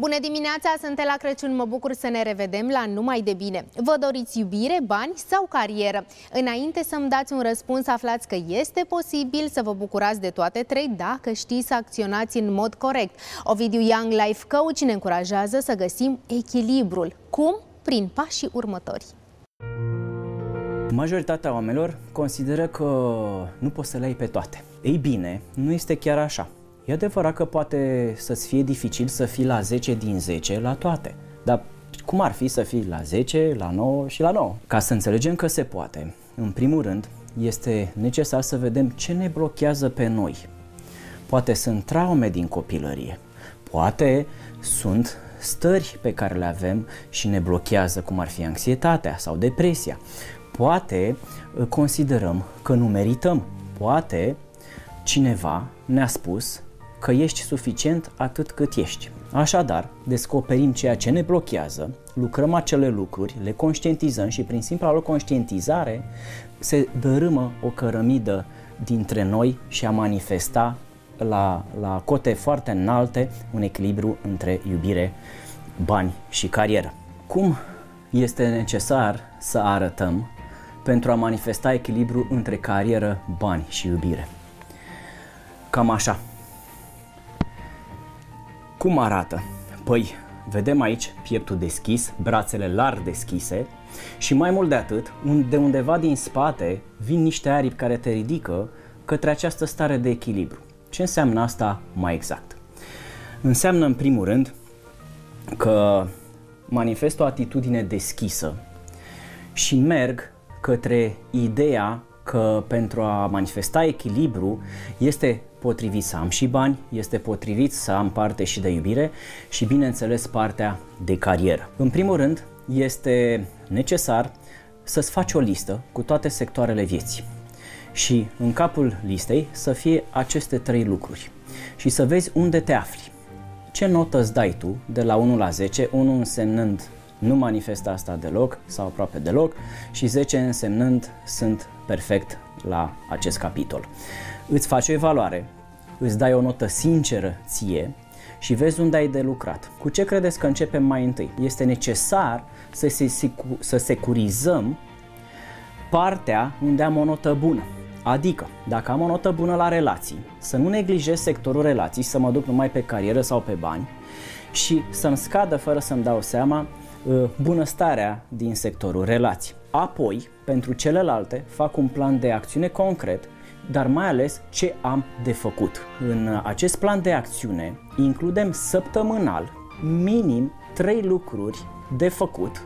Bună dimineața, sunt la Crăciun, mă bucur să ne revedem la Numai de Bine. Vă doriți iubire, bani sau carieră? Înainte să-mi dați un răspuns, aflați că este posibil să vă bucurați de toate trei dacă știți să acționați în mod corect. Ovidiu Young Life Coach ne încurajează să găsim echilibrul. Cum? Prin pașii următori. Majoritatea oamenilor consideră că nu poți să le ai pe toate. Ei bine, nu este chiar așa. E adevărat că poate să-ți fie dificil să fii la 10 din 10 la toate, dar cum ar fi să fii la 10, la 9 și la 9? Ca să înțelegem că se poate, în primul rând, este necesar să vedem ce ne blochează pe noi. Poate sunt traume din copilărie, poate sunt stări pe care le avem și ne blochează, cum ar fi anxietatea sau depresia. Poate uh, considerăm că nu merităm, poate cineva ne-a spus că ești suficient atât cât ești. Așadar, descoperim ceea ce ne blochează, lucrăm acele lucruri, le conștientizăm și prin simpla lor conștientizare se dărâmă o cărămidă dintre noi și a manifesta la, la cote foarte înalte un echilibru între iubire, bani și carieră. Cum este necesar să arătăm pentru a manifesta echilibru între carieră, bani și iubire? Cam așa. Cum arată? Păi, vedem aici pieptul deschis, brațele larg deschise și mai mult de atât, de undeva din spate vin niște aripi care te ridică către această stare de echilibru. Ce înseamnă asta mai exact? Înseamnă în primul rând că manifest o atitudine deschisă și merg către ideea că pentru a manifesta echilibru este potrivit să am și bani, este potrivit să am parte și de iubire și bineînțeles partea de carieră. În primul rând, este necesar să-ți faci o listă cu toate sectoarele vieții și în capul listei să fie aceste trei lucruri și să vezi unde te afli. Ce notă îți dai tu de la 1 la 10, 1 însemnând nu manifestă asta deloc sau aproape deloc și 10 însemnând sunt perfect la acest capitol. Îți faci o evaluare, îți dai o notă sinceră ție și vezi unde ai de lucrat. Cu ce credeți că începem mai întâi? Este necesar să, se, să securizăm partea unde am o notă bună. Adică, dacă am o notă bună la relații, să nu neglijez sectorul relații, să mă duc numai pe carieră sau pe bani și să-mi scadă fără să-mi dau seama Uh, bunăstarea din sectorul relații. Apoi, pentru celelalte, fac un plan de acțiune concret, dar mai ales ce am de făcut. În acest plan de acțiune includem săptămânal minim 3 lucruri de făcut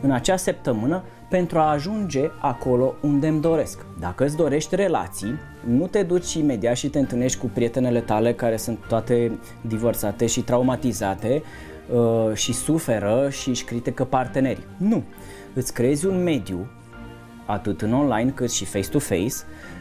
în acea săptămână pentru a ajunge acolo unde îmi doresc. Dacă îți dorești relații, nu te duci imediat și te întâlnești cu prietenele tale care sunt toate divorțate și traumatizate uh, și suferă și își critică partenerii. Nu. Îți creezi un mediu, atât în online cât și face-to-face,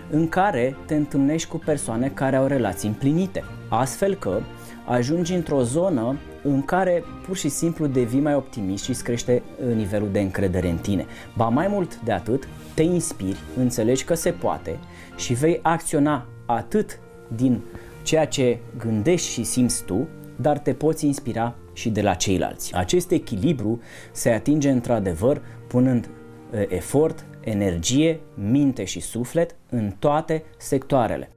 în care te întâlnești cu persoane care au relații împlinite. Astfel că ajungi într-o zonă în care pur și simplu devii mai optimist și îți crește uh, nivelul de încredere în tine. Ba mai mult de atât, te inspiri, înțelegi că se poate și vei acționa atât din ceea ce gândești și simți tu, dar te poți inspira și de la ceilalți. Acest echilibru se atinge într-adevăr punând efort, energie, minte și suflet în toate sectoarele.